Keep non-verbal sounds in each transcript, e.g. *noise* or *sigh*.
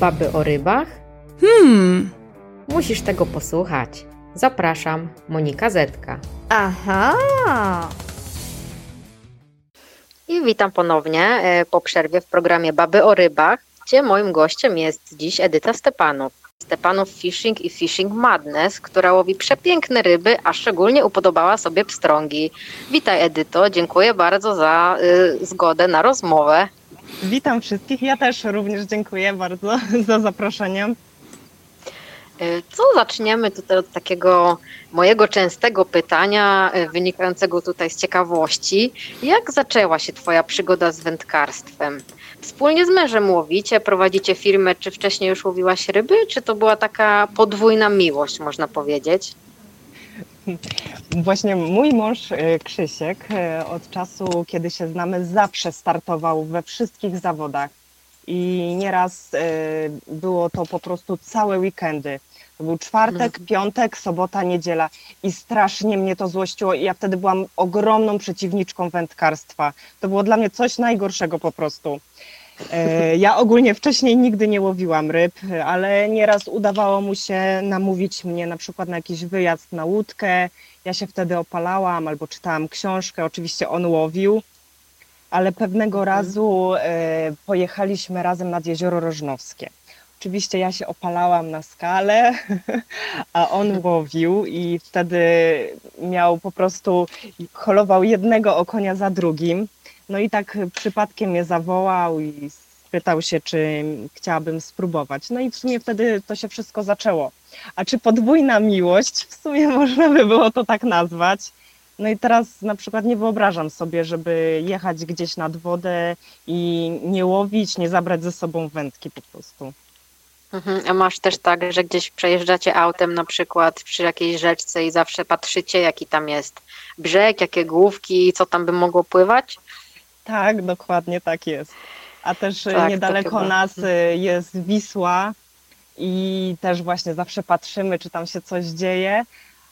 Baby o rybach? Hmm. Musisz tego posłuchać. Zapraszam, Monika Zetka. Aha. I witam ponownie e, po przerwie w programie Baby o rybach, gdzie moim gościem jest dziś Edyta Stepanow. Stepanow Fishing i Fishing Madness, która łowi przepiękne ryby, a szczególnie upodobała sobie pstrągi. Witaj Edyto, dziękuję bardzo za y, zgodę na rozmowę. Witam wszystkich. Ja też również dziękuję bardzo *laughs* za zaproszenie. Y, Co zaczniemy tutaj od takiego mojego częstego pytania, y, wynikającego tutaj z ciekawości. Jak zaczęła się Twoja przygoda z wędkarstwem? Wspólnie z mężem łowicie, prowadzicie firmę, czy wcześniej już łowiłaś ryby, czy to była taka podwójna miłość, można powiedzieć? Właśnie mój mąż e, Krzysiek e, od czasu, kiedy się znamy, zawsze startował we wszystkich zawodach. I nieraz e, było to po prostu całe weekendy. To był czwartek, piątek, sobota, niedziela. I strasznie mnie to złościło. I ja wtedy byłam ogromną przeciwniczką wędkarstwa. To było dla mnie coś najgorszego po prostu. E, Ja ogólnie wcześniej nigdy nie łowiłam ryb, ale nieraz udawało mu się namówić mnie na przykład na jakiś wyjazd na łódkę. Ja się wtedy opalałam albo czytałam książkę. Oczywiście on łowił, ale pewnego razu e, pojechaliśmy razem nad jezioro Rożnowskie. Oczywiście ja się opalałam na skalę, *laughs* a on łowił i wtedy miał po prostu, holował jednego okonia za drugim. No i tak przypadkiem mnie zawołał i spytał się, czy chciałabym spróbować. No i w sumie wtedy to się wszystko zaczęło. A czy podwójna miłość? W sumie *laughs* można by było to tak nazwać. No i teraz na przykład nie wyobrażam sobie, żeby jechać gdzieś nad wodę i nie łowić, nie zabrać ze sobą wędki po prostu. Mhm. A masz też tak, że gdzieś przejeżdżacie autem na przykład przy jakiejś rzeczce i zawsze patrzycie, jaki tam jest brzeg, jakie główki, co tam by mogło pływać? Tak, dokładnie tak jest. A też Tak, tak, niedaleko nas y, jest Wisła i też właśnie zawsze patrzymy, czy tam się coś dzieje,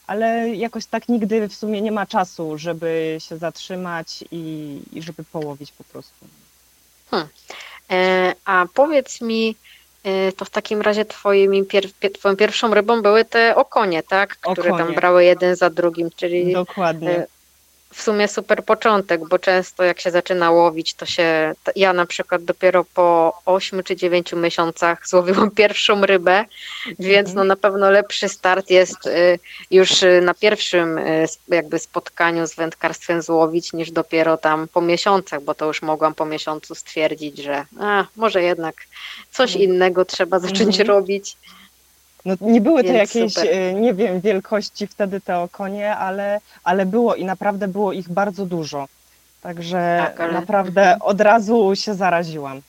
ale jakoś tak nigdy w sumie nie ma czasu, żeby się zatrzymać i, i żeby połowić po prostu. E, A powiedz mi, e, to w takim razie twoimi pier, twoją pierwszą rybą były te okonie, tak? Które tam Okonie. brały jeden za drugim, czyli Dokładnie. W sumie super początek, bo często jak się zaczyna łowić, to się. Ja na przykład dopiero po 8 czy 9 miesiącach złowiłam *laughs* pierwszą rybę, więc Mhm. no na pewno lepszy start jest y, już y, na pierwszym y, jakby spotkaniu z wędkarstwem złowić, niż dopiero tam po miesiącach, bo to już mogłam po miesiącu stwierdzić, że a, może jednak coś Mhm. innego trzeba zacząć Mhm. robić. No, nie były to jakieś, super. y, nie wiem, wielkości wtedy te okonie, ale, ale było i naprawdę było ich bardzo dużo. Także Tak, ale- naprawdę od razu się zaraziłam.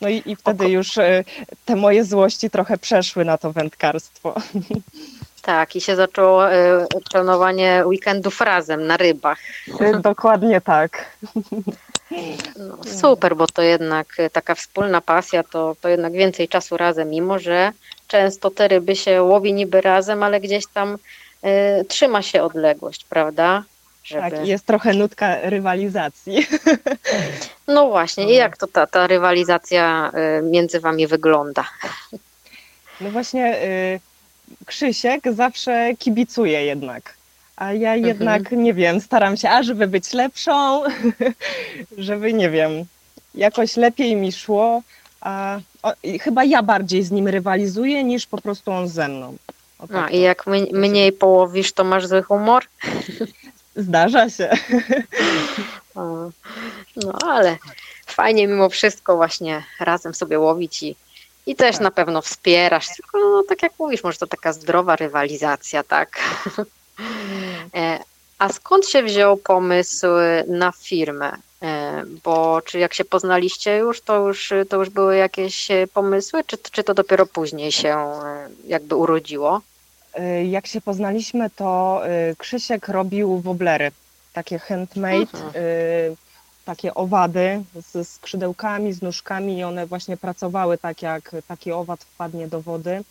No i, i wtedy Oko- już y, te moje złości trochę przeszły na to wędkarstwo. Tak, i się zaczęło y, planowanie weekendów razem na rybach. Dokładnie tak. No, super, bo to jednak taka wspólna pasja, to, to jednak więcej czasu razem, mimo że często te ryby się łowi niby razem, ale gdzieś tam y, trzyma się odległość, prawda? Żeby... Tak, jest trochę nutka rywalizacji. *laughs* No właśnie, i jak to ta, ta rywalizacja y, między wami wygląda? No właśnie y, Krzysiek zawsze kibicuje jednak. A ja jednak, nie wiem, staram się, a żeby być lepszą, *laughs* żeby, nie wiem, jakoś lepiej mi szło. A o, i chyba ja bardziej z nim rywalizuję niż po prostu on ze mną. O, tak i to jak my, mniej połowisz, to masz zły humor? Zdarza się. *laughs* No ale fajnie mimo wszystko właśnie razem sobie łowić i, i też Tak. na pewno wspierasz. Tylko no, tak jak mówisz, może to taka zdrowa rywalizacja, tak? *laughs* E, A skąd się wziął pomysł na firmę? E, Bo czy jak się poznaliście już, to już, to już były jakieś e, pomysły, czy, czy to dopiero później się e, jakby urodziło? Y, Jak się poznaliśmy, to Krzysiek robił woblery, takie handmade, Mhm. takie owady ze skrzydełkami, z nóżkami i one właśnie pracowały tak, jak taki owad wpadnie do wody.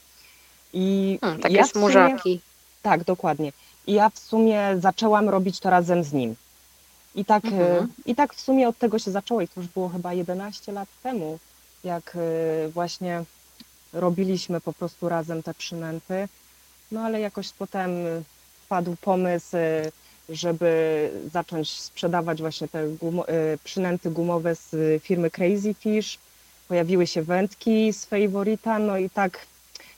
I Hmm, takie ja w sumie- smużaki. Tak, dokładnie. I ja w sumie zaczęłam robić to razem z nim. I tak, Mhm. y, I tak w sumie od tego się zaczęło i to już było chyba 11 lat temu, jak y, właśnie robiliśmy po prostu razem te przynęty. No ale jakoś potem wpadł pomysł, y, żeby zacząć sprzedawać właśnie te gumo, przynęty gumowe z firmy Crazy Fish. Pojawiły się wędki z Favorita, no i tak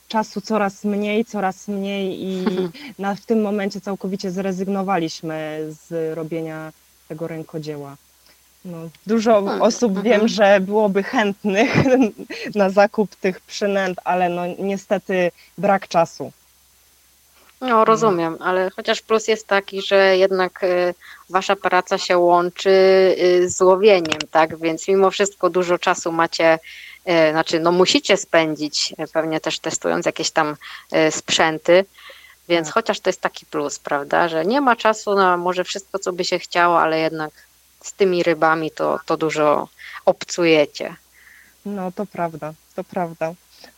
czasu coraz mniej, coraz mniej i *laughs* na, w tym momencie całkowicie zrezygnowaliśmy z robienia tego rękodzieła. No, dużo Hmm, osób mhm. wiem, że byłoby chętnych *laughs* na zakup tych przynęt, ale no niestety brak czasu. No, rozumiem, ale chociaż plus jest taki, że jednak y, wasza praca się łączy y, z łowieniem, tak? Więc mimo wszystko dużo czasu macie, y, znaczy no musicie spędzić, pewnie też testując jakieś tam sprzęty, więc Tak. chociaż to jest taki plus, prawda? Że nie ma czasu na może wszystko, co by się chciało, ale jednak z tymi rybami to, to dużo obcujecie. No to prawda, to prawda.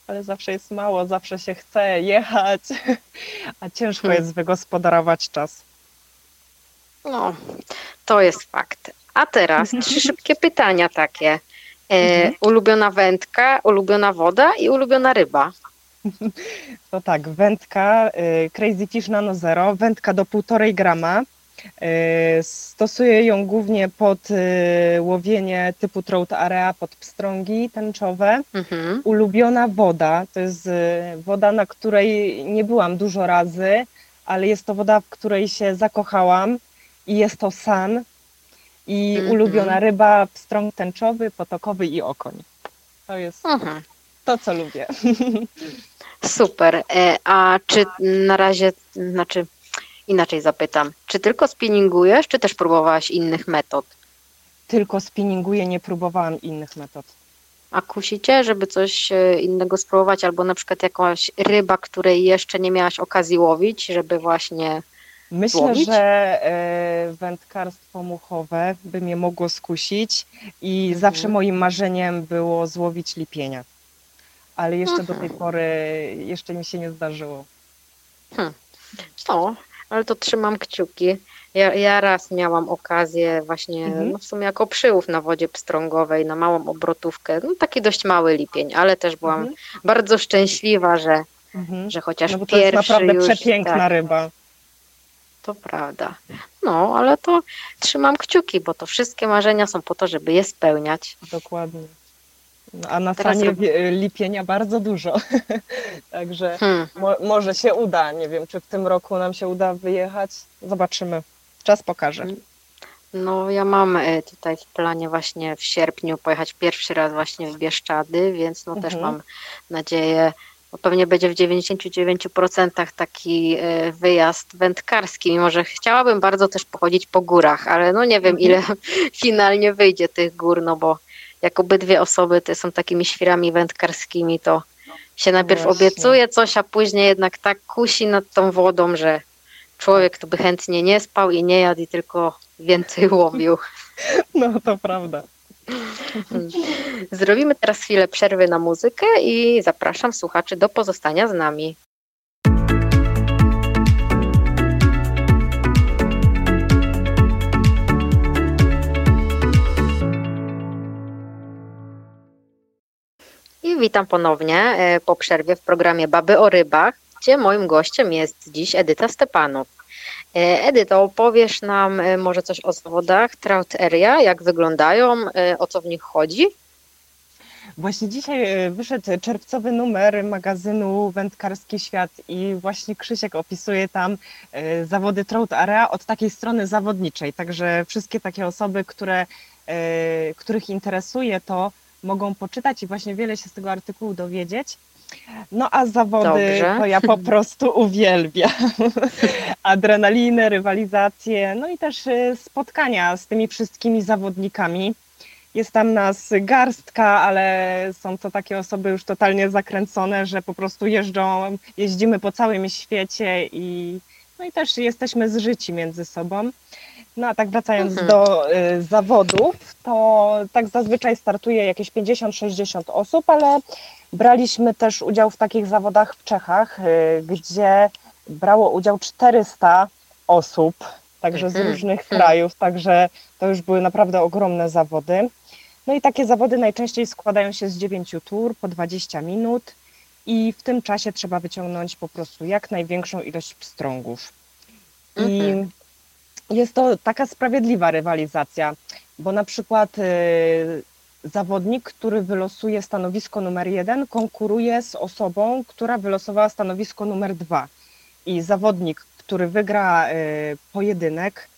Ale zawsze jest mało, zawsze się chce jechać, *laughs* a ciężko Hmm. jest wygospodarować czas. No, to jest fakt. A teraz trzy szybkie pytania takie. E, Mhm. ulubiona wędka, ulubiona woda i ulubiona ryba. *laughs* To tak, wędka y, Crazy Fish Nano Zero, wędka do 1,5 grama. Y, Stosuję ją głównie pod y, łowienie typu trout area, pod pstrągi tęczowe. Mhm. Ulubiona woda, to jest woda, na której nie byłam dużo razy, ale jest to woda, w której się zakochałam i jest to san. I Mhm. ulubiona ryba, pstrąg tęczowy, potokowy i okoń. To jest Mhm. To, co lubię. *laughs* Super. E, a czy na razie, znaczy inaczej zapytam, czy tylko spinningujesz, czy też próbowałaś innych metod? Tylko spinninguję, nie próbowałam innych metod. A kusicie, żeby coś e, innego spróbować, albo na przykład jakaś ryba, której jeszcze nie miałaś okazji łowić, żeby właśnie. Myślę, Złowić? że e, wędkarstwo muchowe by mnie mogło skusić i Mhm. zawsze moim marzeniem było złowić lipienia. Ale jeszcze do tej Mhm. pory jeszcze mi się nie zdarzyło. O, ale to trzymam kciuki. Ja, ja raz miałam okazję właśnie, Mhm. no w sumie jako przyłów na wodzie pstrągowej, na małą obrotówkę, no taki dość mały lipień, ale też byłam Mhm. bardzo szczęśliwa, że, Mhm. że chociaż No bo to jest pierwszy naprawdę już, przepiękna tak, ryba. to prawda. No, ale to trzymam kciuki, bo to wszystkie marzenia są po to, żeby je spełniać. Dokładnie. No, a na Teraz rob- lipienia bardzo dużo. *laughs* Także Hmm. mo, może się uda. Nie wiem, czy w tym roku nam się uda wyjechać. Zobaczymy. Czas pokaże. Mm. No, ja mam e, tutaj w planie właśnie w sierpniu pojechać pierwszy raz właśnie w Bieszczady, więc no też Mhm. mam nadzieję, bo pewnie będzie w 99% taki e, wyjazd wędkarski, mimo że chciałabym bardzo też pochodzić po górach, ale no nie wiem Mhm. ile *laughs* finalnie wyjdzie tych gór, no bo jak obydwie osoby te są takimi świrami wędkarskimi, to się najpierw Właśnie. obiecuje coś, a później jednak tak kusi nad tą wodą, że człowiek to by chętnie nie spał i nie jadł i tylko więcej *laughs* łowił. No to prawda. Zrobimy teraz chwilę przerwy na muzykę i zapraszam słuchaczy do pozostania z nami. Witam ponownie e, po przerwie w programie Baby o rybach, gdzie moim gościem jest dziś Edyta Stepanow. E, Edyto, opowiesz nam e, może coś o zawodach Trout Area, jak wyglądają, o co w nich chodzi? Właśnie dzisiaj wyszedł czerwcowy numer magazynu Wędkarski Świat i właśnie Krzysiek opisuje tam zawody Trout Area od takiej strony zawodniczej. Także wszystkie takie osoby, które, których interesuje to, mogą poczytać i właśnie wiele się z tego artykułu dowiedzieć. No a zawody Dobrze. to ja po *laughs* prostu uwielbiam. *laughs* Adrenalinę, rywalizację, no i też e, spotkania z tymi wszystkimi zawodnikami. Jest tam nas garstka, ale są to takie osoby już totalnie zakręcone, że po prostu jeżdżą, jeździmy po całym świecie i, no i też jesteśmy zżyci między sobą. No a tak wracając Mhm. do y, zawodów, to tak zazwyczaj startuje jakieś 50-60 osób, ale braliśmy też udział w takich zawodach w Czechach, y, gdzie brało udział 400 osób, także z Mhm. różnych Mhm. krajów, także to już były naprawdę ogromne zawody. No i takie zawody najczęściej składają się z 9 tur po 20 minut i w tym czasie trzeba wyciągnąć po prostu jak największą ilość pstrągów. I Mhm. Jest to taka sprawiedliwa rywalizacja, bo na przykład y, zawodnik, który wylosuje stanowisko numer jeden, konkuruje z osobą, która wylosowała stanowisko numer dwa. I zawodnik, który wygra y, pojedynek,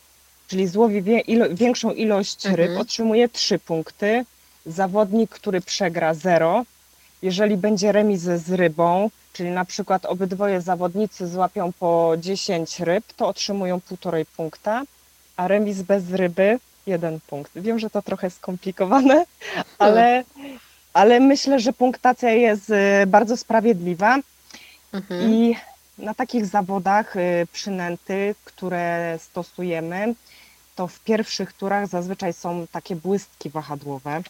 czyli złowi wie, ilo, większą ilość ryb, Mhm. otrzymuje trzy punkty. Zawodnik, który przegra zero. Jeżeli będzie remis z rybą, czyli na przykład obydwoje zawodnicy złapią po 10 ryb, to otrzymują półtorej punkta, a remis bez ryby jeden punkt. Wiem, że to trochę skomplikowane, ale, ale myślę, że punktacja jest y, bardzo sprawiedliwa Mhm. i na takich zawodach y, przynęty, które stosujemy, to w pierwszych turach zazwyczaj są takie błystki wahadłowe.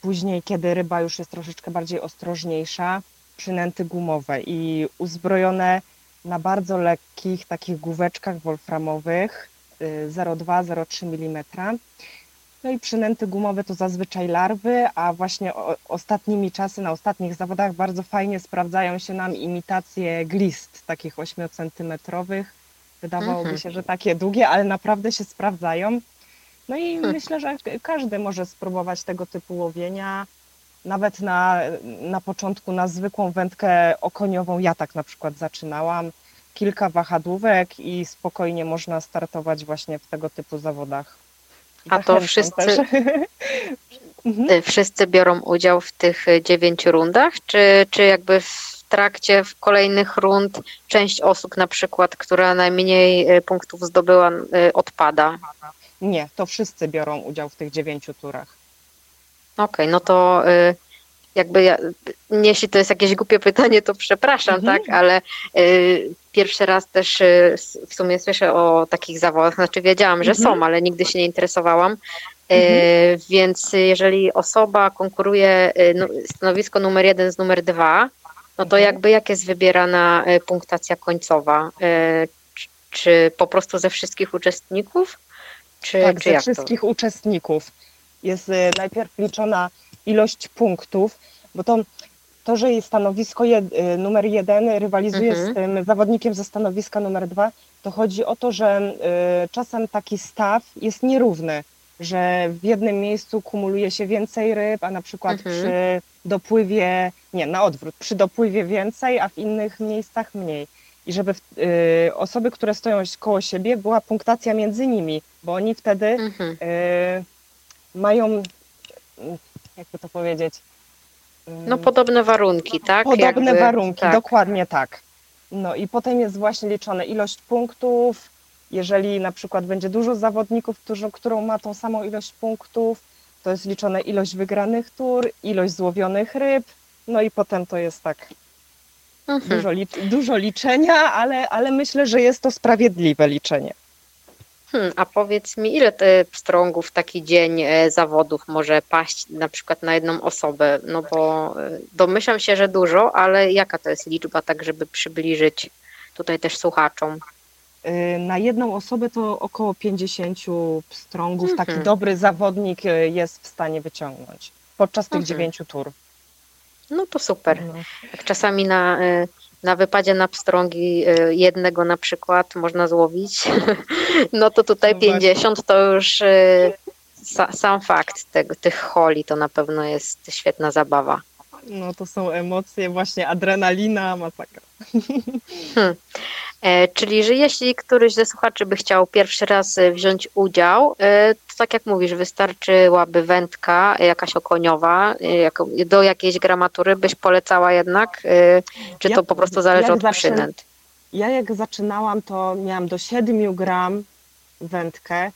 Później, kiedy ryba już jest troszeczkę bardziej ostrożniejsza, przynęty gumowe i uzbrojone na bardzo lekkich takich główeczkach wolframowych y, 0,2-0,3 mm. No i przynęty gumowe to zazwyczaj larwy, a właśnie ostatnimi czasy, na ostatnich zawodach bardzo fajnie sprawdzają się nam imitacje glist, takich 8-centymetrowych. Wydawałoby Mhm. się, że takie długie, ale naprawdę się sprawdzają. No i Hmm. myślę, że każdy może spróbować tego typu łowienia. Nawet na, na początku na zwykłą wędkę okoniową ja tak na przykład zaczynałam. Kilka wahadłówek i spokojnie można startować właśnie w tego typu zawodach. A to wszyscy-. *laughs* Mhm. Y, Wszyscy biorą udział w tych y, dziewięciu rundach, czy, czy jakby w trakcie w kolejnych rund część osób na przykład, która najmniej y, punktów zdobyła, odpada? Nie, to wszyscy biorą udział w tych dziewięciu turach. Okej, no to y, jakby ja, jeśli to jest jakieś głupie pytanie, to przepraszam, Mhm. tak, ale y, pierwszy raz też y, w sumie słyszę o takich zawodach, znaczy wiedziałam, że Mhm. są, ale nigdy się nie interesowałam. Y, Mhm. Więc jeżeli osoba konkuruje no, stanowisko numer jeden z numer dwa, no to Mhm. jakby jak jest wybierana y, punktacja końcowa? Czy, czy po prostu ze wszystkich uczestników? Czy, Tak, czy ze wszystkich uczestników jest y, najpierw liczona ilość punktów, bo to, to że jest stanowisko jed, y, numer jeden rywalizuje Mhm. z tym zawodnikiem ze stanowiska numer dwa, to chodzi o to, że y, czasem taki staw jest nierówny, że w jednym miejscu kumuluje się więcej ryb, a na przykład Mhm. przy dopływie, nie, na odwrót, przy dopływie więcej, a w innych miejscach mniej. I żeby y, osoby, które stoją koło siebie, była punktacja między nimi, bo oni wtedy? Mhm. y, mają, y, jakby to powiedzieć, y, No podobne warunki, tak? podobne Jakby- warunki, tak. dokładnie tak. No i potem jest właśnie liczona ilość punktów. Jeżeli na przykład będzie dużo zawodników, którzy, którą ma tą samą ilość punktów, to jest liczona ilość wygranych tur, ilość złowionych ryb, no i potem to jest tak Mhm. dużo, dużo liczenia, ale, ale myślę, że jest to sprawiedliwe liczenie. Hmm, a powiedz mi, ile te pstrągów taki dzień e, zawodów może paść na przykład na jedną osobę? No bo e, domyślam się, że dużo, ale jaka to jest liczba, tak żeby przybliżyć tutaj też słuchaczom? Y, Na jedną osobę to około 50 pstrągów taki Mhm. dobry zawodnik jest w stanie wyciągnąć podczas tych Mhm. dziewięciu tur. No to super. No. Tak czasami na, e, na wypadzie na pstrągi e, jednego na przykład można złowić, *laughs* no to tutaj No właśnie. 50 to już sa, sam fakt tego, tych holi to na pewno jest świetna zabawa. No to są emocje, właśnie adrenalina, masakra. E, Czyli, że jeśli któryś ze słuchaczy by chciał pierwszy raz e, wziąć udział, e, to tak jak mówisz, wystarczyłaby wędka jakaś okoniowa, e, jako- do jakiejś gramatury byś polecała jednak, e, czy Ja- to po prostu zależy od zawsze- przynęt? Ja jak zaczynałam, to miałam do 7 gram wędkę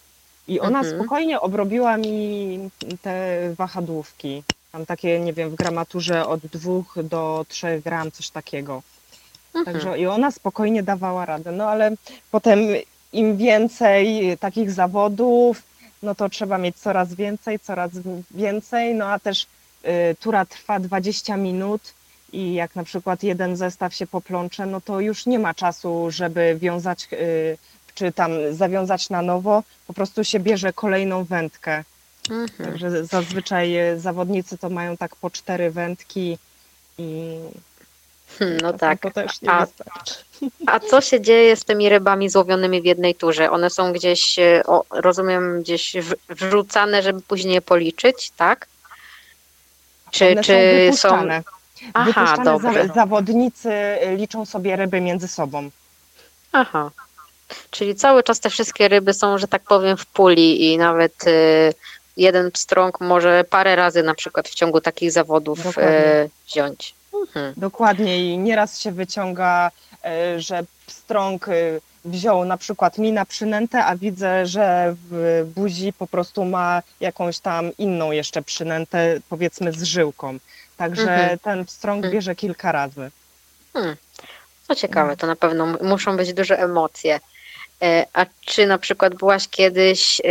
i ona Mhm. spokojnie obrobiła mi te wahadłówki. Tam takie, nie wiem, w gramaturze od 2 do 3 gram, coś takiego. Mhm. Także i ona spokojnie dawała radę. No ale potem im więcej takich zawodów, no to trzeba mieć coraz więcej, coraz więcej. No a też y, tura trwa 20 minut i jak na przykład jeden zestaw się poplącze, no to już nie ma czasu, żeby wiązać y, czy tam zawiązać na nowo. Po prostu się bierze kolejną wędkę. Mhm. Także zazwyczaj y, zawodnicy to mają tak po cztery wędki i Hmm, no tak. A, *laughs* a co się dzieje z tymi rybami złowionymi w jednej turze? One są gdzieś, e, o, rozumiem, gdzieś wrzucane, żeby później je policzyć, tak? Czy, One są czy są. wypuszczane. Aha, wypuszczane dobrze. za, zawodnicy liczą sobie ryby między sobą. Aha. Czyli cały czas te wszystkie ryby są, że tak powiem, w puli i nawet y, jeden pstrąg może parę razy na przykład w ciągu takich zawodów Dokładnie. y, wziąć. Mhm. Dokładnie i nieraz się wyciąga, e, że pstrąg e, wziął na przykład mi na przynętę, a widzę, że w buzi po prostu ma jakąś tam inną jeszcze przynętę, powiedzmy z żyłką. Także Mhm. ten pstrąg Mhm. bierze kilka razy. To ciekawe, to na pewno muszą być duże emocje. E, A czy na przykład byłaś kiedyś e,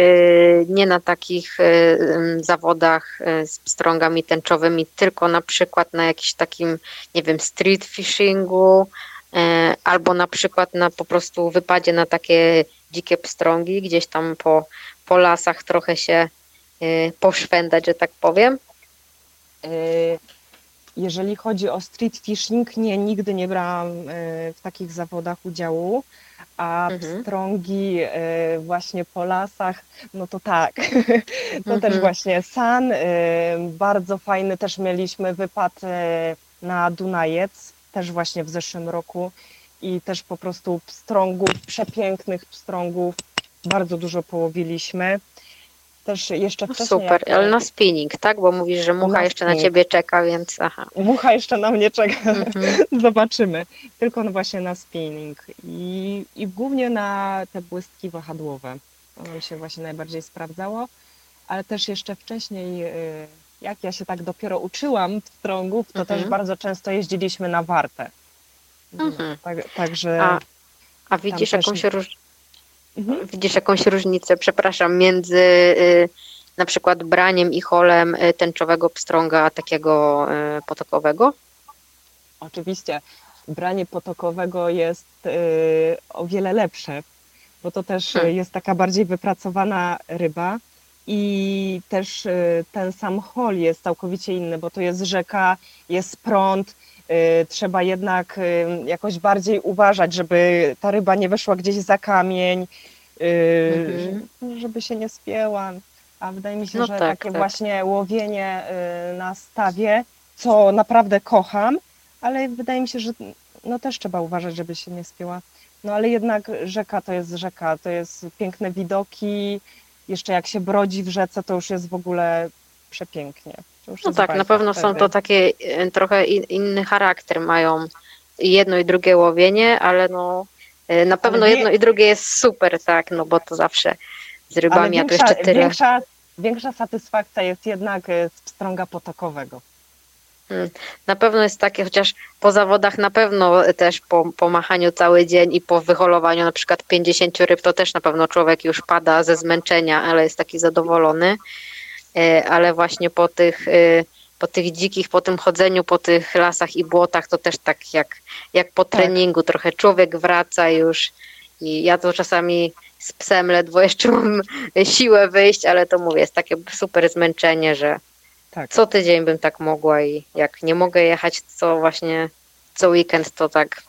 nie na takich e, zawodach z pstrągami tęczowymi, tylko na przykład na jakimś takim, nie wiem, street fishingu, albo na przykład na po prostu wypadzie na takie dzikie pstrągi, gdzieś tam po, po lasach trochę się poszwędać, że tak powiem? Jeżeli chodzi o street fishing, nie, nigdy nie brałam w takich zawodach udziału, a Mhm. pstrągi e, właśnie po lasach, no to tak. *laughs* To Mhm. też właśnie San, e, bardzo fajny też mieliśmy wypad e, na Dunajec, też właśnie w zeszłym roku i też po prostu pstrągów, przepięknych pstrągów, bardzo dużo połowiliśmy. Też jeszcze No wcześniej. super, jak- ale na spinning, tak? Bo mówisz, że mucha Na jeszcze na spinning. ciebie czeka, więc aha. Mucha jeszcze na mnie czeka. Mhm. *laughs* Zobaczymy. Tylko no właśnie na spinning i, i głównie na te błystki wahadłowe. To nam się właśnie najbardziej sprawdzało, ale też jeszcze wcześniej, y, jak ja się tak dopiero uczyłam pstrągów, to Mhm. też bardzo często jeździliśmy na wartę. Mhm. Tak, także A, a widzisz jakąś, nie- róż, mhm. widzisz jakąś różnicę, przepraszam, między y, na przykład braniem i holem y, tęczowego pstrąga, takiego y, potokowego? oczywiście branie potokowego jest y, o wiele lepsze, bo to też Hmm. jest taka bardziej wypracowana ryba i też ten sam hol jest całkowicie inny, bo to jest rzeka, jest prąd, trzeba jednak y, jakoś bardziej uważać, żeby ta ryba nie weszła gdzieś za kamień, y, Mhm. że- żeby się nie spięła. A wydaje mi się, No że tak, takie tak. właśnie łowienie y, na stawie, co naprawdę kocham, ale wydaje mi się, że no też trzeba uważać, żeby się nie spięła. No ale jednak rzeka to jest rzeka, to jest piękne widoki, jeszcze jak się brodzi w rzece, to już jest w ogóle przepięknie. To No tak, na pewno są wtedy. to takie y, trochę in, inny charakter mają jedno i drugie łowienie, ale no y, na pewno jedno i drugie jest super, tak, no bo to zawsze z Ale rybami, większa, jeszcze tyle. większa, większa satysfakcja jest jednak y, z pstrąga potokowego. Na pewno jest takie, chociaż po zawodach na pewno też po, po machaniu cały dzień i po wyholowaniu na przykład 50 ryb, to też na pewno człowiek już pada ze zmęczenia, ale jest taki zadowolony. E, Ale właśnie po tych, e, po tych dzikich, po tym chodzeniu po tych lasach i błotach, to też tak jak, jak po Tak. treningu, trochę człowiek wraca już i ja to czasami z psem ledwo *laughs* jeszcze mam siłę wyjść, ale to mówię, jest takie super zmęczenie, że Tak. co tydzień bym tak mogła i jak nie mogę jechać co właśnie co weekend, to tak,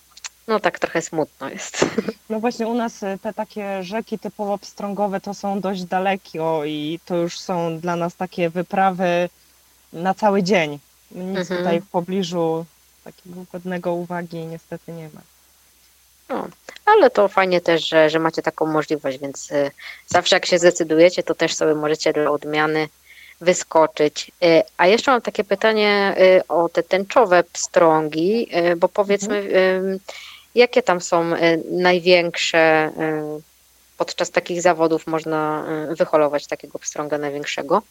no tak trochę smutno jest. *laughs* No właśnie u nas y, te takie rzeki typowo pstrągowe to są dość dalekie i to już są dla nas takie wyprawy na cały dzień. Nic Mhm. tutaj w pobliżu takiego godnego uwagi niestety nie ma. No, ale to fajnie też, że, że macie taką możliwość, więc y, zawsze jak się zdecydujecie, to też sobie możecie dla odmiany wyskoczyć. Y, A jeszcze mam takie pytanie o te tęczowe pstrągi, bo powiedzmy, y, jakie tam są y, największe y, podczas takich zawodów można y, wyholować takiego pstrąga największego?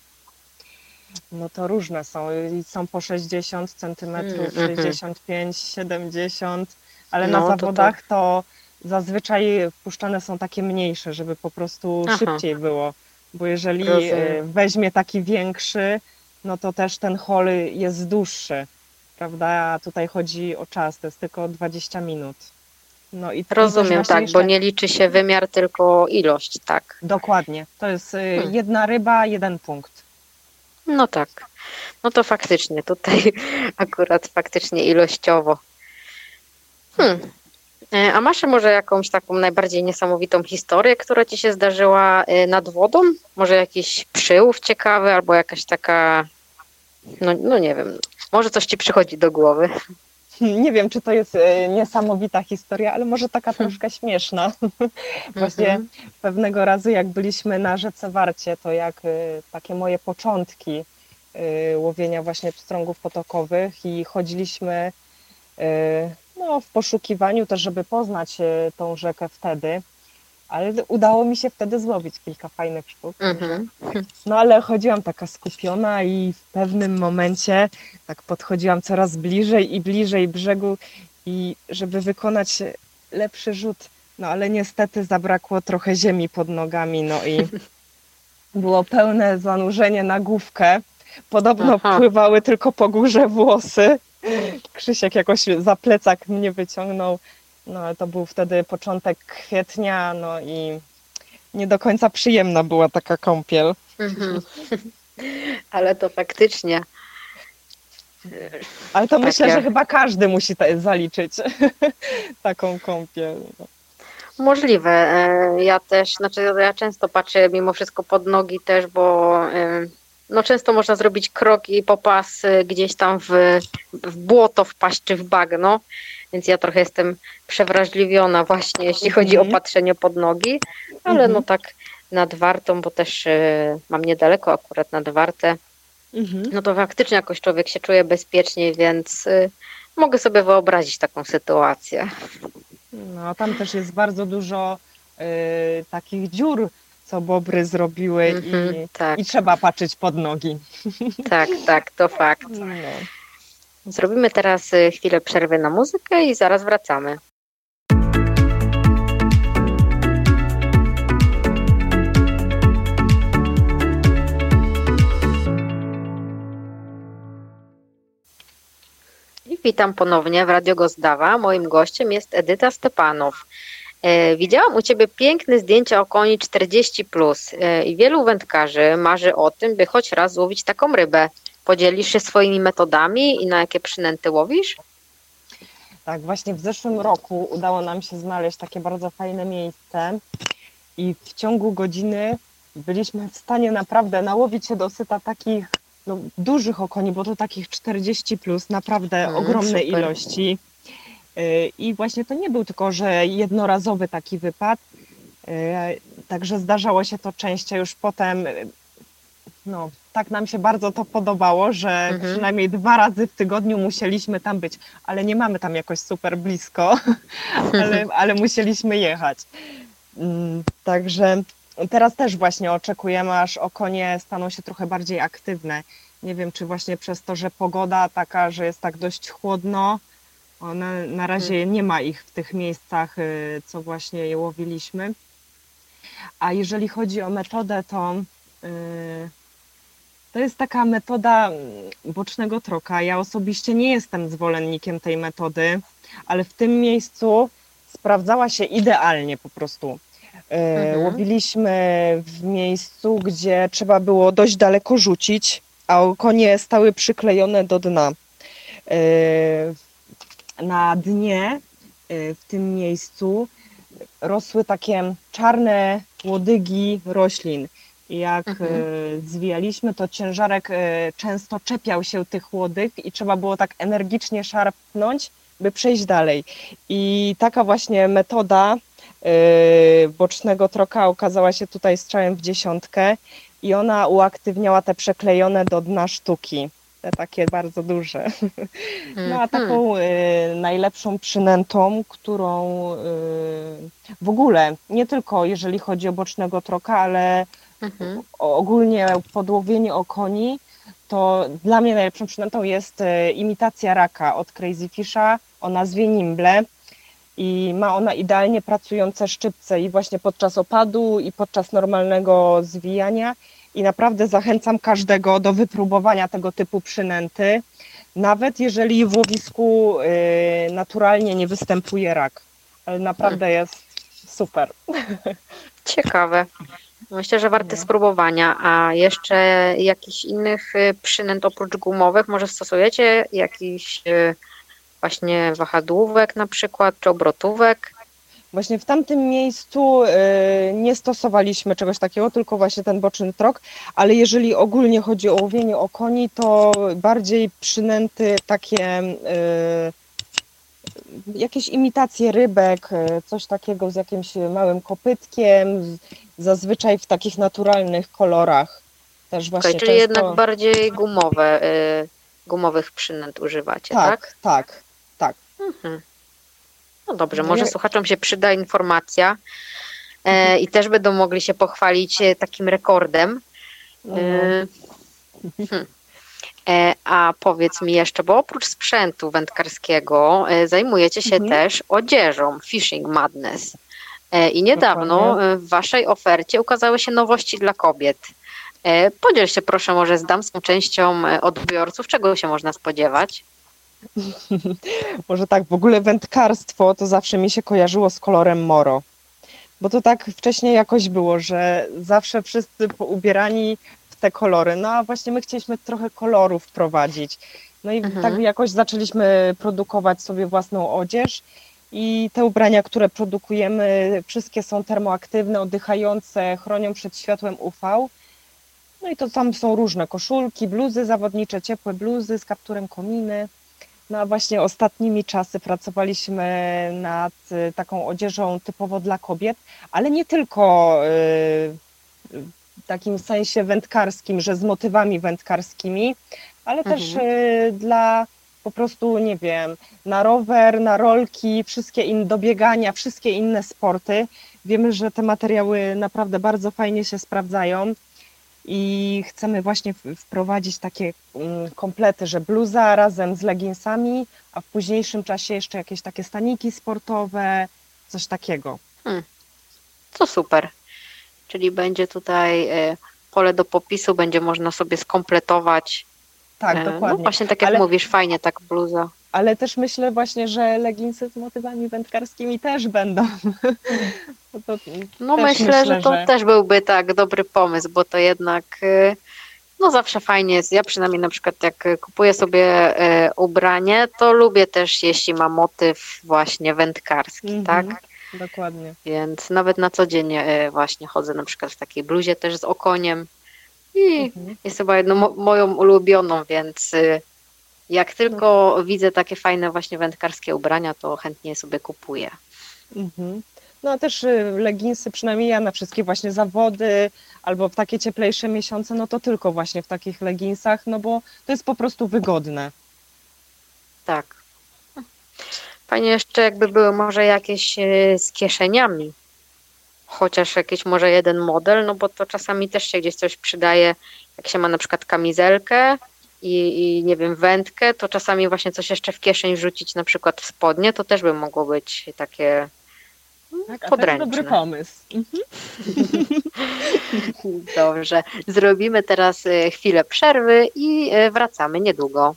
No to różne są. Są po 60 centymetrów, Mm, mhm. 65, 70, ale No, na to to- zawodach to zazwyczaj wpuszczane są takie mniejsze, żeby po prostu Aha. szybciej było. Bo jeżeli Rozumiem. e, weźmie taki większy, no to też ten hol jest dłuższy, prawda? A tutaj chodzi o czas, to jest tylko 20 minut. No i Rozumiem, tak, bo jeszcze- nie liczy się wymiar, tylko ilość, tak. Dokładnie. To jest e, Hmm. jedna ryba, jeden punkt. No tak. No to faktycznie, tutaj *laughs* akurat faktycznie ilościowo Hmm. E, A masz może jakąś taką najbardziej niesamowitą historię, która ci się zdarzyła e, nad wodą? Może jakiś przyłów ciekawy albo jakaś taka, no, no nie wiem, może coś ci przychodzi do głowy. Nie wiem, czy to jest e, niesamowita historia, ale może taka troszkę śmieszna. *laughs* Właśnie Mhm. pewnego razu, jak byliśmy na rzece Warcie, to jak e, takie moje początki e, łowienia właśnie pstrągów potokowych i chodziliśmy no, w poszukiwaniu też, żeby poznać tą rzekę wtedy, ale udało mi się wtedy złowić kilka fajnych sztuk. Mhm. No ale chodziłam taka skupiona i w pewnym momencie tak podchodziłam coraz bliżej i bliżej brzegu i żeby wykonać lepszy rzut, no ale niestety zabrakło trochę ziemi pod nogami, no i było pełne zanurzenie na główkę. Podobno Aha. pływały tylko po górze włosy. Krzysiek jakoś za plecak mnie wyciągnął. No ale to był wtedy początek kwietnia, no i nie do końca przyjemna była taka kąpiel. Mhm. *laughs* Ale to faktycznie. Ale to Tak myślę, jak- że chyba każdy musi zaliczyć *laughs* taką kąpiel. Możliwe. E, Ja też, znaczy ja często patrzę mimo wszystko pod nogi też, bo e, no często można zrobić krok i popas e, gdzieś tam w, w błoto wpaść czy w bagno, więc ja trochę jestem przewrażliwiona właśnie, jeśli chodzi o Mhm. patrzenie pod nogi, ale no tak nad Wartą, bo też e, mam niedaleko akurat nad Wartę, Mhm. no to faktycznie jakoś człowiek się czuje bezpieczniej, więc e, mogę sobie wyobrazić taką sytuację. No, tam też jest bardzo dużo y, takich dziur, co bobry zrobiły Mhm, i, tak, i trzeba patrzeć pod nogi. tak, tak, to fakt. No. Zrobimy teraz y, chwilę przerwy na muzykę i zaraz wracamy. Witam ponownie w Radio Gozdawa. Moim gościem jest Edyta Stepanow. E, Widziałam u Ciebie piękne zdjęcia o koni 40 plus i wielu wędkarzy marzy o tym, by choć raz złowić taką rybę. Podzielisz się swoimi metodami i na jakie przynęty łowisz? Tak, właśnie w zeszłym roku udało nam się znaleźć takie bardzo fajne miejsce i w ciągu godziny byliśmy w stanie naprawdę nałowić się dosyta takich no, dużych okoni, bo to takich 40 plus, naprawdę Mm, ogromne super. ilości. Y, I właśnie to nie był tylko, że jednorazowy taki wypad, y, także zdarzało się to częściej już potem. No, tak nam się bardzo to podobało, że Mhm. przynajmniej dwa razy w tygodniu musieliśmy tam być, ale nie mamy tam jakoś super blisko, *laughs* ale, ale musieliśmy jechać. Mm, Także teraz też właśnie oczekujemy, aż okonie staną się trochę bardziej aktywne. Nie wiem, czy właśnie przez to, że pogoda taka, że jest tak dość chłodno, one, na razie nie ma ich w tych miejscach, y, co właśnie je łowiliśmy. A jeżeli chodzi o metodę, to y, to jest taka metoda mm, bocznego troka. Ja osobiście nie jestem zwolennikiem tej metody, ale w tym miejscu sprawdzała się idealnie po prostu. Y, Mhm. Łowiliśmy w miejscu, gdzie trzeba było dość daleko rzucić, a konie stały przyklejone do dna. Y, Na dnie y, w tym miejscu rosły takie czarne łodygi roślin. Jak Mhm. y, zwijaliśmy, to ciężarek y, często czepiał się tych łodyg i trzeba było tak energicznie szarpnąć, by przejść dalej. I taka właśnie metoda y, bocznego troka okazała się tutaj strzałem w dziesiątkę i ona uaktywniała te przeklejone do dna sztuki. Te takie bardzo duże. *laughs* No a Mhm. taką najlepszą przynętą, którą w ogóle, nie tylko jeżeli chodzi o bocznego troka, ale Mhm. ogólnie podłowienie okoni, to dla mnie najlepszą przynętą jest y, imitacja raka od Crazy Fisha o nazwie Nimble. I ma ona idealnie pracujące szczypce i właśnie podczas opadu i podczas normalnego zwijania. I naprawdę zachęcam każdego do wypróbowania tego typu przynęty, nawet jeżeli w łowisku y, naturalnie nie występuje rak. Ale naprawdę jest super. *laughs* Ciekawe. Myślę, że warte spróbowania. A jeszcze jakichś innych y, przynęt oprócz gumowych może stosujecie? Jakiś y, właśnie wahadłówek na przykład, czy obrotówek? Właśnie w tamtym miejscu y, nie stosowaliśmy czegoś takiego, tylko właśnie ten boczny trok, ale jeżeli ogólnie chodzi o łowienie okoni, to bardziej przynęty takie jakieś imitacje rybek, y, coś takiego z jakimś małym kopytkiem, zazwyczaj w takich naturalnych kolorach. Też właśnie Okej, czyli często... jednak bardziej gumowe, y, gumowych przynęt używacie, tak? tak, tak. Mhm. No dobrze, No może słuchaczom się przyda informacja e, i też będą mogli się pochwalić e, takim rekordem. No. E, hmm. E, A powiedz mi jeszcze, bo oprócz sprzętu wędkarskiego e, zajmujecie się Mhm. też odzieżą Fishing Madness. E, I niedawno Dokładnie. w Waszej ofercie ukazały się nowości dla kobiet. Podziel się proszę może z damską częścią odbiorców, czego się można spodziewać? *laughs* Może tak, w ogóle wędkarstwo to zawsze mi się kojarzyło z kolorem moro. Bo to tak wcześniej jakoś było, że zawsze wszyscy ubierani te kolory. No a właśnie my chcieliśmy trochę koloru wprowadzić. No i Mhm. tak jakoś zaczęliśmy produkować sobie własną odzież. I te ubrania, które produkujemy, wszystkie są termoaktywne, oddychające, chronią przed światłem UV. No i to tam są różne koszulki, bluzy zawodnicze, ciepłe bluzy z kapturem kominy. No a właśnie ostatnimi czasy pracowaliśmy nad y, taką odzieżą typowo dla kobiet, ale nie tylko y, takim sensie wędkarskim, że z motywami wędkarskimi, ale też Mhm. y, dla po prostu, nie wiem, na rower, na rolki, wszystkie inne, do biegania, wszystkie inne sporty. Wiemy, że te materiały naprawdę bardzo fajnie się sprawdzają i chcemy właśnie wprowadzić takie mm, komplety, że bluza razem z leginsami, a w późniejszym czasie jeszcze jakieś takie staniki sportowe, coś takiego. To super. Czyli będzie tutaj e, pole do popisu, będzie można sobie skompletować. Tak, E, No dokładnie. właśnie tak jak Ale- mówisz, fajnie tak bluza. Ale też myślę właśnie, że leginsy z motywami wędkarskimi też będą. No *laughs* to No też myślę, że to też byłby tak dobry pomysł, bo to jednak e, no zawsze fajnie jest. Ja przynajmniej na przykład jak kupuję sobie ubranie, to lubię też jeśli ma motyw właśnie wędkarski, Mhm. tak? Dokładnie. Więc nawet na co dzień e, właśnie chodzę na przykład w takiej bluzie też z okoniem i Mhm. jest chyba jedną mo- moją ulubioną, więc y, jak tylko widzę takie fajne właśnie wędkarskie ubrania, to chętnie sobie kupuję. Mhm. No a też y, leginsy, przynajmniej ja na wszystkie właśnie zawody albo w takie cieplejsze miesiące, no to tylko właśnie w takich leginsach, no bo to jest po prostu wygodne. Tak. Fajnie jeszcze jakby były może jakieś y, z kieszeniami, chociaż jakiś może jeden model, no bo to czasami też się gdzieś coś przydaje, jak się ma na przykład kamizelkę i, i nie wiem, wędkę, to czasami właśnie coś jeszcze w kieszeń wrzucić, na przykład w spodnie, to też by mogło być takie Tak, to podręczne. jest dobry pomysł. Mhm. *laughs* Dobrze, zrobimy teraz e, chwilę przerwy i e, wracamy niedługo.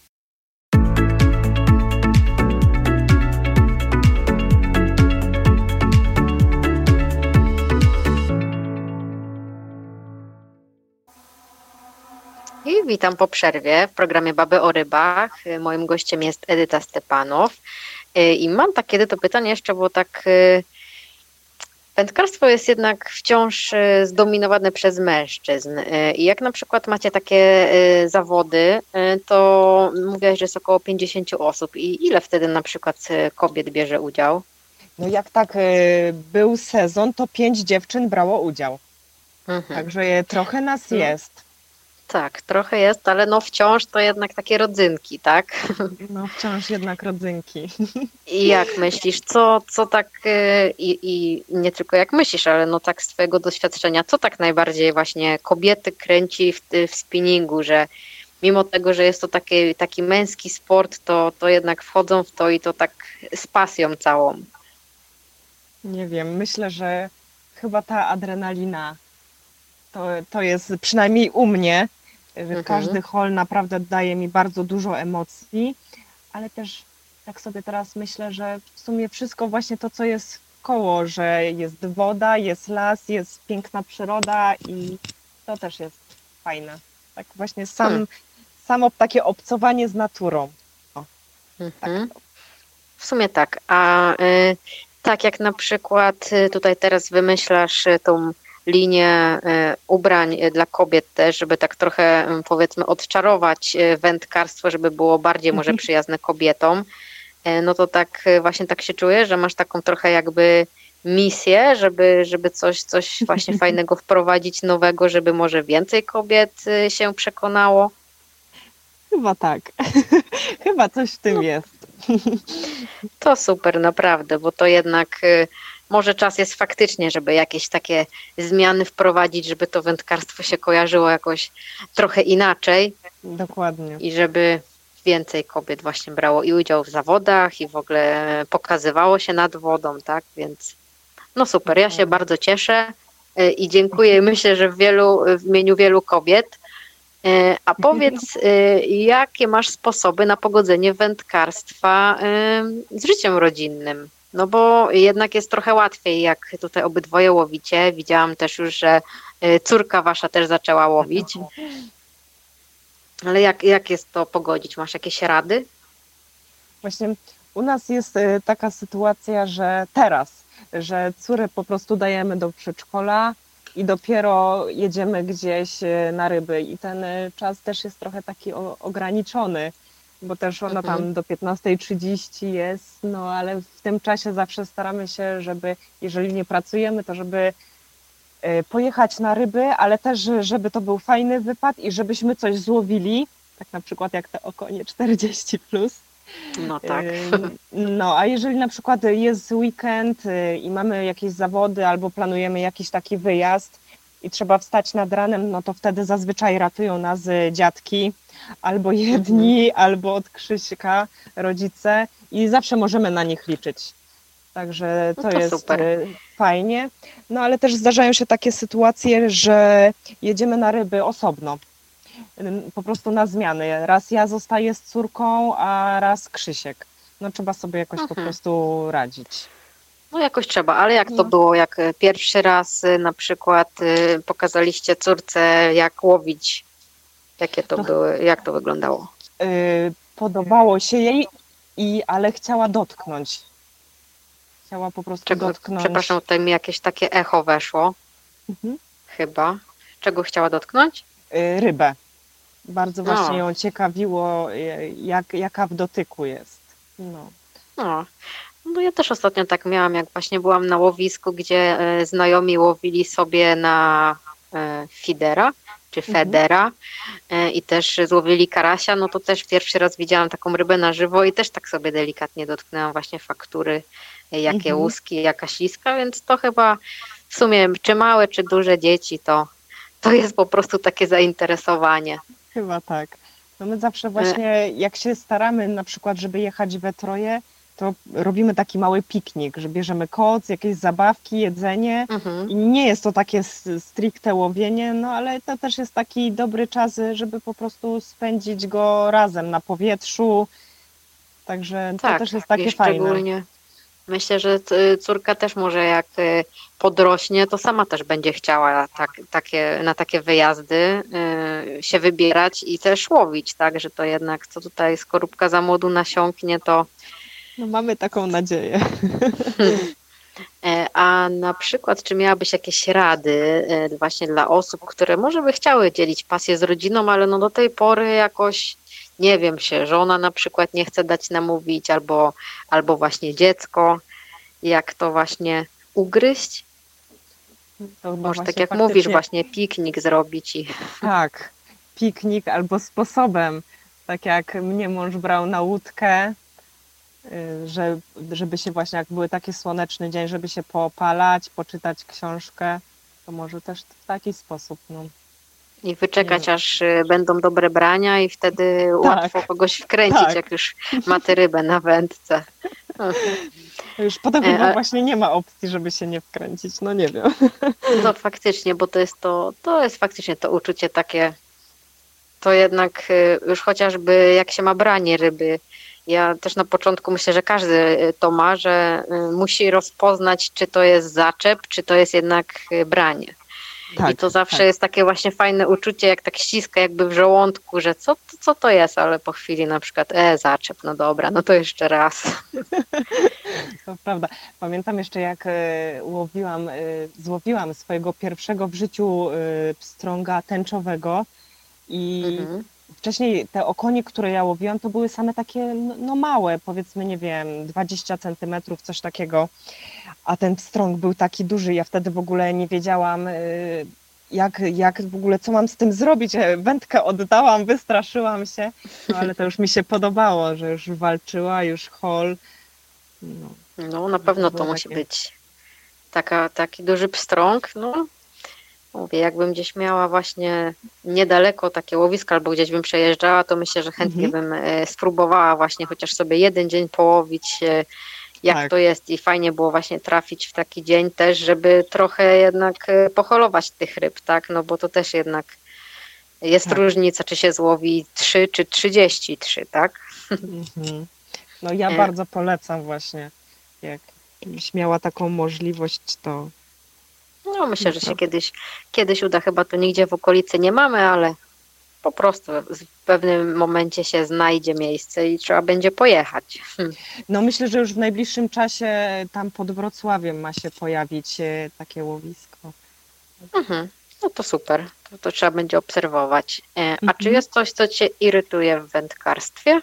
I witam po przerwie w programie Baby o rybach. Moim gościem jest Edyta Stepanow. E, I mam takie to pytanie jeszcze, bo tak Wędkarstwo jest jednak wciąż e, zdominowane przez mężczyzn. I jak na przykład macie takie zawody, to mówiłaś, że jest około 50 osób. I ile wtedy na przykład kobiet bierze udział? No jak tak y, był sezon, to pięć dziewczyn brało udział. Mhm. Także je- trochę nas No. jest. Tak, trochę jest, ale no wciąż to jednak takie rodzynki, tak? *laughs* No wciąż jednak rodzynki. *laughs* I jak myślisz, co, co tak, e, i, i nie tylko jak myślisz, ale no tak z twojego doświadczenia, co tak najbardziej właśnie kobiety kręci w, w spinningu, że mimo tego, że jest to taki, taki męski sport, to, to jednak wchodzą w to i to tak z pasją całą. Nie wiem, myślę, że chyba ta adrenalina to, to jest przynajmniej u mnie. Mhm. Każdy hol naprawdę daje mi bardzo dużo emocji, ale też tak sobie teraz myślę, że w sumie wszystko właśnie to, co jest koło, że jest woda, jest las, jest piękna przyroda i to też jest fajne. Tak właśnie sam, Hmm. samo takie obcowanie z naturą. Mhm. W sumie tak. A y, tak jak na przykład y, tutaj teraz wymyślasz y, tą linię y, ubrań y, dla kobiet też, żeby tak trochę y, powiedzmy odczarować y, wędkarstwo, żeby było bardziej może Mhm. przyjazne kobietom, no to tak właśnie tak się czuję, że masz taką trochę jakby misję, żeby, żeby coś, coś właśnie *laughs* fajnego wprowadzić nowego, żeby może więcej kobiet się przekonało. Chyba tak. *laughs* Chyba coś w tym No. jest. *laughs* To super, naprawdę, bo to jednak może czas jest faktycznie, żeby jakieś takie zmiany wprowadzić, żeby to wędkarstwo się kojarzyło jakoś trochę inaczej Dokładnie. i żeby więcej kobiet właśnie brało i udział w zawodach i w ogóle pokazywało się nad wodą, tak? Więc no super, ja się bardzo cieszę y, i dziękuję. Myślę, że w wielu, w imieniu wielu kobiet. Y, A *laughs* powiedz, y, jakie masz sposoby na pogodzenie wędkarstwa z życiem rodzinnym? No bo jednak jest trochę łatwiej, jak tutaj obydwoje łowicie. Widziałam też już, że y, córka wasza też zaczęła łowić. Ale jak, jak jest to pogodzić? Masz jakieś rady? Właśnie u nas jest y, taka sytuacja, że teraz, że córę po prostu dajemy do przedszkola i dopiero jedziemy gdzieś y, na ryby i ten czas też jest trochę taki ograniczony, bo też ona Mhm. tam do 15.30 jest, no ale w tym czasie zawsze staramy się, żeby jeżeli nie pracujemy, to żeby y, pojechać na ryby, ale też żeby to był fajny wypad i żebyśmy coś złowili, tak na przykład jak te okonie 40 plus. No tak. Ym, *laughs* No, a jeżeli na przykład jest weekend y, i mamy jakieś zawody albo planujemy jakiś taki wyjazd i trzeba wstać nad ranem, no to wtedy zazwyczaj ratują nas y, dziadki, albo jedni, albo od Krzyśka rodzice i zawsze możemy na nich liczyć. Także No to, to jest super. y, fajnie. No ale też zdarzają się takie sytuacje, że jedziemy na ryby osobno po prostu na zmiany. Raz ja zostaję z córką, a raz Krzysiek. No trzeba sobie jakoś po Mhm. prostu radzić. No jakoś trzeba, ale jak to No. było, jak e, pierwszy raz y, na przykład y, pokazaliście córce, jak łowić? Jakie to To- były, jak to wyglądało? Podobało się jej, i, ale chciała dotknąć. Chciała po prostu Czego, dotknąć. przepraszam, tutaj mi jakieś takie echo weszło, Mhm. chyba. Czego chciała dotknąć? Rybę. Bardzo No. właśnie ją ciekawiło, jak, jaka w dotyku jest. No. No. No ja też ostatnio tak miałam, jak właśnie byłam na łowisku, gdzie e, znajomi łowili sobie na e, fidera czy Mhm. federa e, i też złowili karasia, no to też pierwszy raz widziałam taką rybę na żywo i też tak sobie delikatnie dotknęłam właśnie faktury, jakie Mhm. łuski, jaka śliska, więc to chyba w sumie czy małe, czy duże dzieci, to, to jest po prostu takie zainteresowanie. Chyba tak. No my zawsze właśnie, jak się staramy na przykład, żeby jechać we troje, to robimy taki mały piknik, że bierzemy koc, jakieś zabawki, jedzenie Mhm. i nie jest to takie stricte łowienie, no ale to też jest taki dobry czas, żeby po prostu spędzić go razem na powietrzu. Także to Tak, też jest i takie fajne. szczególnie myślę, że córka też może jak y, podrośnie, to sama też będzie chciała tak, takie, na takie wyjazdy y, się wybierać i też łowić, tak, że to jednak co tutaj skorupka za młodu nasiąknie, to No mamy taką nadzieję. E, A na przykład, czy miałabyś jakieś rady e, właśnie dla osób, które może by chciały dzielić pasję z rodziną, ale no do tej pory jakoś, nie wiem, się żona na przykład nie chce dać namówić, albo, albo właśnie dziecko, jak to właśnie ugryźć? To Może tak jak faktycznie- mówisz, właśnie piknik zrobić i Tak, piknik albo sposobem, tak jak mnie mąż brał na łódkę, że, żeby się właśnie, jak były taki słoneczny dzień, żeby się poopalać, poczytać książkę, to może też w taki sposób, no. i wyczekać, aż e, będą dobre brania i wtedy łatwo kogoś wkręcić, Tak. jak już ma tę rybę na wędce. *laughs* Już potem E, chyba właśnie nie ma opcji, żeby się nie wkręcić, no nie wiem. *laughs* No faktycznie, bo to jest to, to jest faktycznie to uczucie takie, to jednak y, już chociażby jak się ma branie ryby. Ja też na początku myślę, że każdy y, to ma, że y, musi rozpoznać, czy to jest zaczep, czy to jest jednak y, branie. Tak, I to zawsze tak. jest takie właśnie fajne uczucie, jak tak ściska jakby w żołądku, że co, to- co to jest, ale po chwili na przykład, e, zaczep, no dobra, no to jeszcze raz. *laughs* To prawda. Pamiętam jeszcze, jak e, łowiłam, e, złowiłam swojego pierwszego w życiu e, pstrąga tęczowego i Mhm. Wcześniej te okonie, które ja łowiłam, to były same takie no, no małe, powiedzmy, nie wiem, 20 centymetrów, coś takiego, a ten pstrąg był taki duży, ja wtedy w ogóle nie wiedziałam, y, jak, jak w ogóle, co mam z tym zrobić. Wędkę oddałam, wystraszyłam się, no ale to już mi się podobało, że już walczyła, już hol. No, No na pewno to było musi takie- być taka, taki duży pstrąg, no. Mówię, jakbym gdzieś miała właśnie niedaleko takie łowisko albo gdzieś bym przejeżdżała, to myślę, że chętnie bym e, spróbowała właśnie chociaż sobie jeden dzień połowić, e, jak Tak. to jest i fajnie było właśnie trafić w taki dzień też, żeby trochę jednak e, poholować tych ryb, tak, no bo to też jednak jest Tak. różnica, czy się złowi 3 czy 33, tak? Mhm. No ja bardzo polecam właśnie, jak miała taką możliwość, to No myślę, że się kiedyś, kiedyś uda, chyba to nigdzie w okolicy nie mamy, ale po prostu w pewnym momencie się znajdzie miejsce i trzeba będzie pojechać. Hm. No myślę, że już w najbliższym czasie tam pod Wrocławiem ma się pojawić e, takie łowisko. Mhm. No to super, to, to trzeba będzie obserwować. E, A czy Mhm. jest coś, co Cię irytuje w wędkarstwie?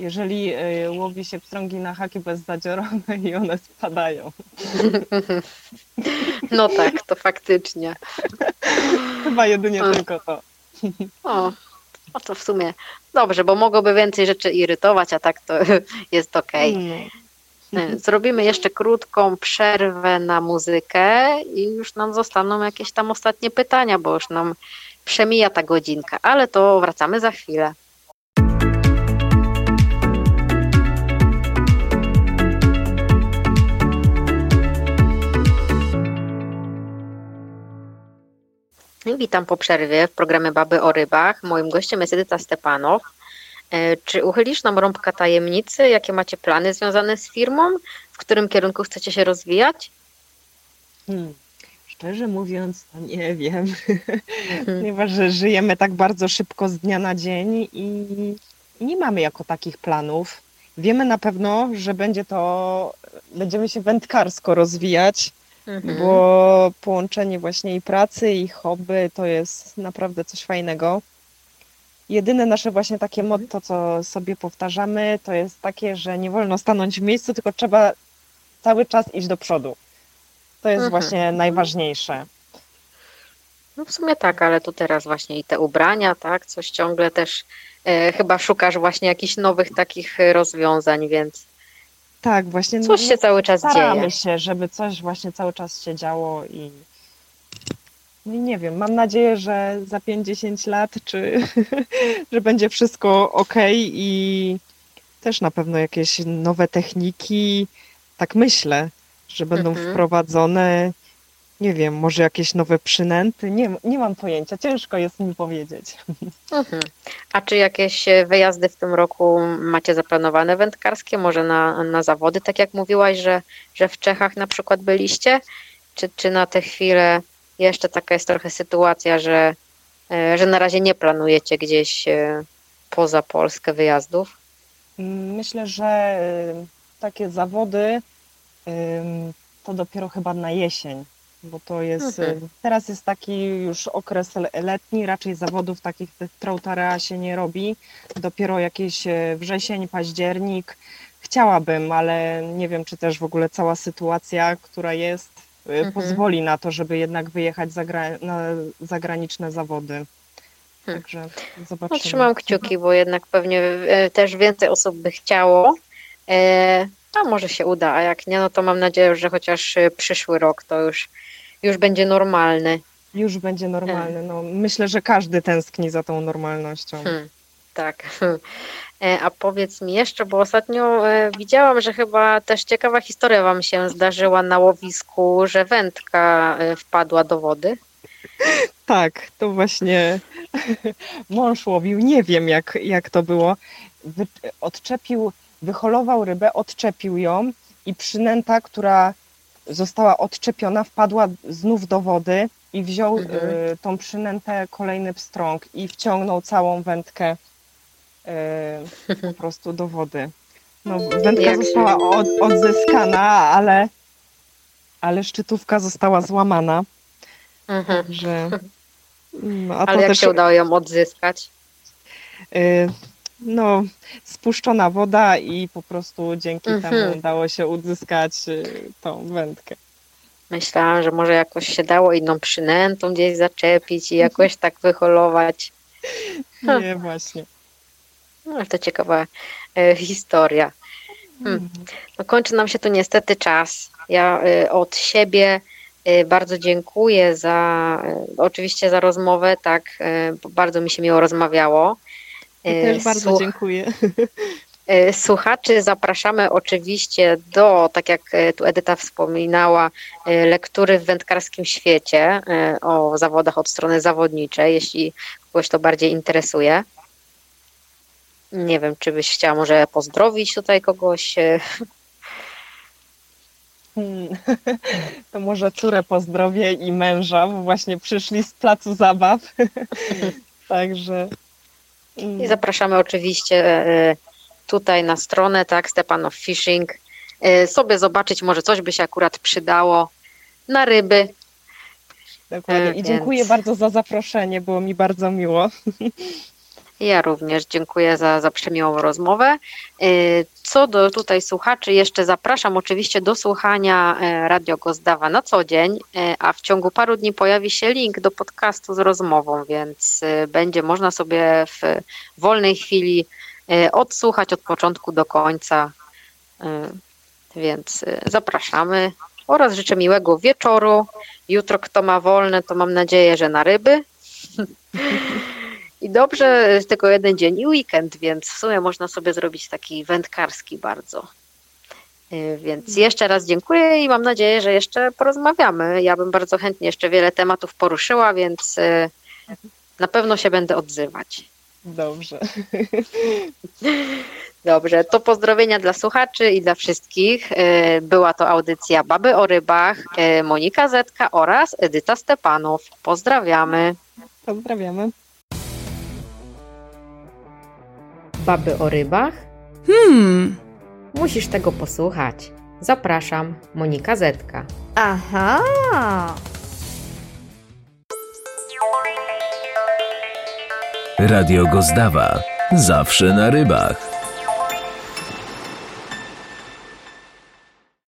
Jeżeli e, łowi się pstrągi na haki bezzadziorone i one spadają. *laughs* No tak, to faktycznie. Chyba jedynie A. tylko to. O, no to w sumie dobrze, bo mogłoby więcej rzeczy irytować, a tak to *laughs* jest okej. No. E, Zrobimy jeszcze krótką przerwę na muzykę i już nam zostaną jakieś tam ostatnie pytania, bo już nam przemija ta godzinka, ale to wracamy za chwilę. Witam po przerwie w programie Baby o Rybach. Moim gościem jest Edyta Stepanow. E, Czy uchylisz nam rąbka tajemnicy? Jakie macie plany związane z firmą? W którym kierunku chcecie się rozwijać? Hmm. Szczerze mówiąc, to nie wiem, Mhm. *laughs* ponieważ żyjemy tak bardzo szybko z dnia na dzień i i nie mamy jako takich planów. Wiemy na pewno, że będzie to, będziemy się wędkarsko rozwijać, Mhm. bo połączenie właśnie i pracy, i hobby to jest naprawdę coś fajnego. Jedyne nasze właśnie takie Mhm. motto, co sobie powtarzamy, to jest takie, że nie wolno stanąć w miejscu, tylko trzeba cały czas iść do przodu. To jest Mhm. właśnie najważniejsze. No w sumie tak, ale to teraz właśnie i te ubrania, tak? Coś ciągle też e, chyba szukasz właśnie jakichś nowych takich rozwiązań, więc Tak, właśnie. coś no, się cały czas staramy dzieje. się, żeby coś właśnie cały czas się działo i no i nie wiem, mam nadzieję, że za 5-10 lat, czy *laughs* że będzie wszystko ok i też na pewno jakieś nowe techniki, tak myślę, że będą Mhm. wprowadzone, nie wiem, może jakieś nowe przynęty, nie, nie mam pojęcia, ciężko jest mi powiedzieć. Mhm. A czy jakieś e, wyjazdy w tym roku macie zaplanowane wędkarskie? Może na, na zawody, tak jak mówiłaś, że, że w Czechach na przykład byliście? Czy, czy na tę chwilę jeszcze taka jest trochę sytuacja, że, e, że na razie nie planujecie gdzieś e, poza Polskę wyjazdów? Myślę, że takie zawody to dopiero chyba na jesień, bo to jest, y, Mhm. teraz jest taki już okres le- letni, raczej zawodów takich tych trautarea się nie robi, dopiero jakieś y, wrzesień, październik. Chciałabym, ale nie wiem, czy też w ogóle cała sytuacja, która jest, y, Mhm. pozwoli na to, żeby jednak wyjechać za gra- na zagraniczne zawody. Hmm. Także No, zobaczymy. trzymam kciuki, bo jednak pewnie też więcej osób by chciało. E, a może się uda, a jak nie, no to mam nadzieję, że chociaż przyszły rok to już, już będzie normalny. Już będzie normalny. No, myślę, że każdy tęskni za tą normalnością. Hmm, tak. *laughs* E, A powiedz mi jeszcze, bo ostatnio e, widziałam, że chyba też ciekawa historia Wam się zdarzyła na łowisku, że wędka e, wpadła do wody. Tak, to właśnie *laughs* mąż łowił. Nie wiem, jak, jak to było. Wy, odczepił, wyholował rybę, odczepił ją i przynęta, która została odczepiona, wpadła znów do wody. i wziął Mhm. y, tą przynętę kolejny pstrąg i wciągnął całą wędkę y, po *laughs* prostu do wody. No, wędka Jak została od, odzyskana, ale, ale szczytówka została złamana. Mhm. Także, no, to Ale jak też się udało ją odzyskać? y, no, spuszczona woda i po prostu dzięki Mhm. temu udało się uzyskać y, tą wędkę. Myślałam, że może jakoś się dało inną przynętą gdzieś zaczepić i jakoś tak wyholować. *laughs* Nie, właśnie. No, to ciekawa e, historia. Hmm. No, kończy nam się tu niestety czas. Ja y, od siebie y, bardzo dziękuję za, y, oczywiście za rozmowę, tak, bo bardzo mi się miło rozmawiało. Ja też bardzo słuch- dziękuję. y, *laughs* Słuchaczy zapraszamy oczywiście do, tak jak y, tu Edyta wspominała, lektury w wędkarskim świecie o zawodach od strony zawodniczej, jeśli kogoś to bardziej interesuje. Nie wiem, czy byś chciała może pozdrowić tutaj kogoś. *laughs* Hmm. *laughs* To może córę pozdrowię i męża, bo właśnie przyszli z placu zabaw. Także. Mm, I zapraszamy oczywiście e, tutaj na stronę, tak, Stepanow Fishing. E, Sobie zobaczyć, może coś by się akurat przydało na ryby. Dokładnie. e, I dziękuję więc- bardzo za zaproszenie, było mi bardzo miło. *laughs* Ja również dziękuję za, za przemiłą rozmowę. E, Co do tutaj słuchaczy, jeszcze zapraszam oczywiście do słuchania e, Radio Gozdawa na co dzień, e, a w ciągu paru dni pojawi się link do podcastu z rozmową, więc będzie można sobie w wolnej chwili odsłuchać od początku do końca. Więc zapraszamy oraz życzę miłego wieczoru. Jutro kto ma wolne, to mam nadzieję, że na ryby. *laughs* I dobrze, tylko jeden dzień i weekend, więc w sumie można sobie zrobić taki wędkarski bardzo. Yy, Więc jeszcze raz dziękuję i mam nadzieję, że jeszcze porozmawiamy. Ja bym bardzo chętnie jeszcze wiele tematów poruszyła, więc yy, na pewno się będę odzywać. Dobrze. *laughs* Dobrze, to pozdrowienia dla słuchaczy i dla wszystkich. Yy, Była to audycja Baby o rybach, Monika Zetka oraz Edyta Stepanow. Pozdrawiamy. Pozdrawiamy. Baby o rybach? Hmm. Musisz tego posłuchać. Zapraszam, Monika Zetka. Aha. Radio Gozdawa. Zawsze na rybach.